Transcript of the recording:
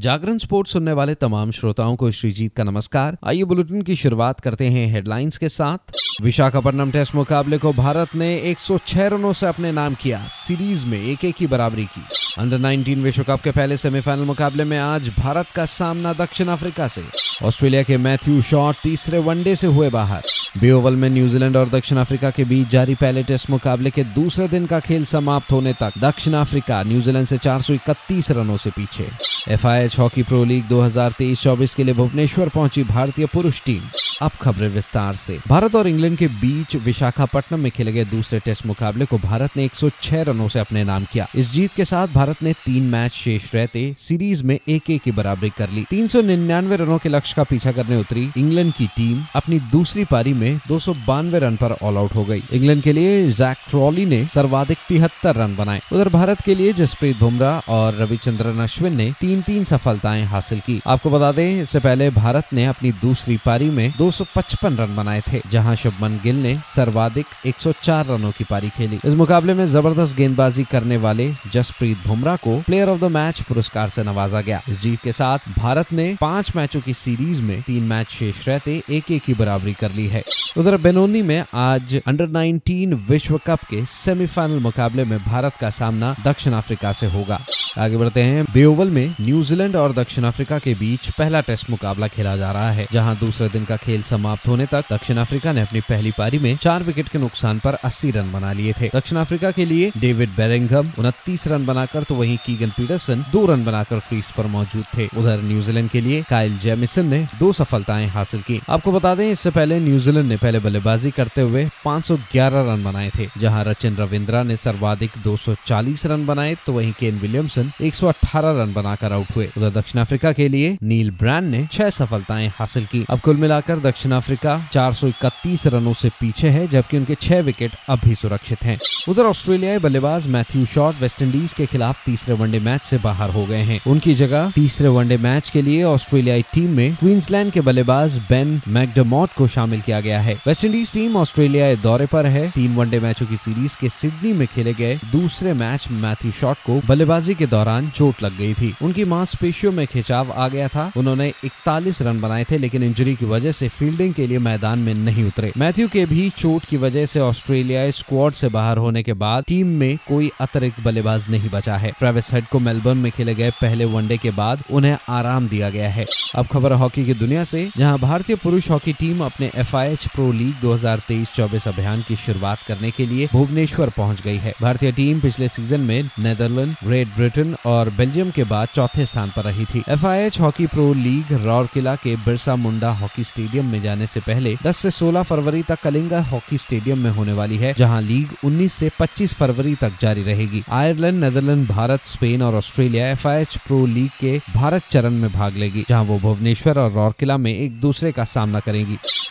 जागरण sports सुनने वाले तमाम श्रोताओं को श्रीजीत का नमस्कार। आइए बुलेटिन की शुरुआत करते हैं हेडलाइंस के साथ। विशाखापट्टनम टेस्ट मुकाबले को भारत ने 106 रनों से अपने नाम किया, सीरीज़ में एक एक की बराबरी की। अंडर 19 विश्व कप के पहले सेमीफाइनल मुकाबले में आज भारत का सामना दक्षिण अफ्रीका से। ऑस्ट्रेलिया के मैथ्यू शॉट तीसरे वनडे से हुए बाहर। बे ओवल में न्यूजीलैंड और दक्षिण अफ्रीका के बीच जारी पहले टेस्ट मुकाबले के दूसरे दिन का खेल समाप्त होने तक दक्षिण अफ्रीका न्यूजीलैंड से चार सौ इकतीस रनों से पीछे। एफआईएच हॉकी प्रो लीग 2023-24 के लिए भुवनेश्वर पहुँची भारतीय पुरुष टीम। अब खबरें विस्तार से। भारत और इंग्लैंड के बीच विशाखापट्टनम में खेले गए दूसरे टेस्ट मुकाबले को भारत ने 106 रनों से अपने नाम किया। इस जीत के साथ भारत ने तीन मैच शेष रहते सीरीज़ में एक एक की बराबरी कर ली। तीन सौ निन्यानवे रनों के लक्ष्य का पीछा करने उतरी इंग्लैंड की टीम अपनी दूसरी पारी में दो सौ बानवे रन पर ऑल आउट हो गई। इंग्लैंड के लिए जैक क्रॉली ने सर्वाधिक तिहत्तर रन बनाए। उधर भारत के लिए जसप्रीत बुमराह और रविचंद्रन अश्विन ने तीन तीन सफलताएँ हासिल की। आपको बता दें, इससे पहले भारत ने अपनी दूसरी पारी में दो 255 रन बनाए थे, जहाँ शुभमन गिल ने सर्वाधिक 104 रनों की पारी खेली। इस मुकाबले में ज़बरदस्त गेंदबाजी करने वाले जसप्रीत बुमराह को प्लेयर ऑफ़ द मैच पुरस्कार से नवाजा गया। इस जीत के साथ भारत ने पाँच मैचों की सीरीज़ में तीन मैच शेष रहते एक एक की बराबरी कर ली है। उधर बेनोनी में आज अंडर 19 विश्व कप के सेमीफाइनल मुकाबले में भारत का सामना दक्षिण अफ्रीका से होगा। आगे बढ़ते हैं। बेओवल में न्यूजीलैंड और दक्षिण अफ्रीका के बीच पहला टेस्ट मुकाबला खेला जा रहा है, जहाँ दूसरे दिन का खेल समाप्त होने तक दक्षिण अफ्रीका ने अपनी पहली पारी में चार विकेट के नुकसान पर 80 रन बना लिए थे। दक्षिण अफ्रीका के लिए डेविड बेरिंगम उनतीस रन बनाकर तो वहीं कीगन पीटरसन दो रन बनाकर क्रीज पर मौजूद थे। उधर न्यूजीलैंड के लिए काइल जेमिसन ने दो सफलताएँ हासिल की। आपको बता दें, इससे पहले न्यूजीलैंड ने पहले बल्लेबाजी करते हुए 511 रन बनाए थे, जहाँ रचिन रविंद्रा ने सर्वाधिक 240 रन बनाए तो वहीं केन विलियमसन 118 रन बनाकर आउट हुए। उधर दक्षिण अफ्रीका के लिए नील ब्रांड ने छह सफलताएँ हासिल की। अब कुल मिलाकर दक्षिण अफ्रीका 431 रनों से पीछे है, जबकि उनके छह विकेट अब भी सुरक्षित हैं। उधर ऑस्ट्रेलियाई बल्लेबाज मैथ्यू शॉट वेस्टइंडीज के खिलाफ तीसरे वनडे मैच से बाहर हो गए हैं। उनकी जगह तीसरे वनडे मैच के लिए ऑस्ट्रेलियाई टीम में क्वींसलैंड के बल्लेबाज बेन मैकडमॉट को शामिल किया गया है। वेस्टइंडीज टीम ऑस्ट्रेलिया दौरे पर है। तीन वनडे मैचों की सीरीज़ के सिडनी में खेले गए दूसरे मैच मैथ्यू शॉट को बल्लेबाजी के दौरान चोट लग गई थी। उनकी मांसपेशियों में खिंचाव आ गया था। उन्होंने इकतालीस रन बनाए थे, लेकिन इंजरी की वजह से फील्डिंग के लिए मैदान में नहीं उतरे। मैथ्यू के भी चोट की वजह से ऑस्ट्रेलियाई स्क्वाड से बाहर होने के बाद टीम में कोई अतिरिक्त बल्लेबाज नहीं बचा है। ट्रेविस हेड को मेलबर्न में खेले गए पहले वनडे के बाद उन्हें आराम दिया गया है। अब खबर हॉकी की दुनिया से, जहाँ भारतीय पुरुष हॉकी टीम अपने एफआईएच प्रो लीग 2023-24 अभियान की शुरुआत करने के लिए भुवनेश्वर पहुँच गई है। भारतीय टीम पिछले सीज़न में नेदरलैंड ग्रेट ब्रिटेन और बेल्जियम के बाद चौथे स्थान पर रही थी। FIH hockey pro league Rourkela के बिरसा मुंडा हॉकी स्टेडियम में जाने से पहले 10 से 16 फरवरी तक कलिंगा हॉकी स्टेडियम में होने वाली है, जहाँ लीग 19 से 25 फरवरी तक जारी रहेगी। आयरलैंड, नेदरलैंड, भारत, स्पेन और ऑस्ट्रेलिया एफआईएच प्रो लीग के भारत चरण में भाग लेगी, जहाँ वो भुवनेश्वर और रौरकिला में एक दूसरे का सामना करेंगी।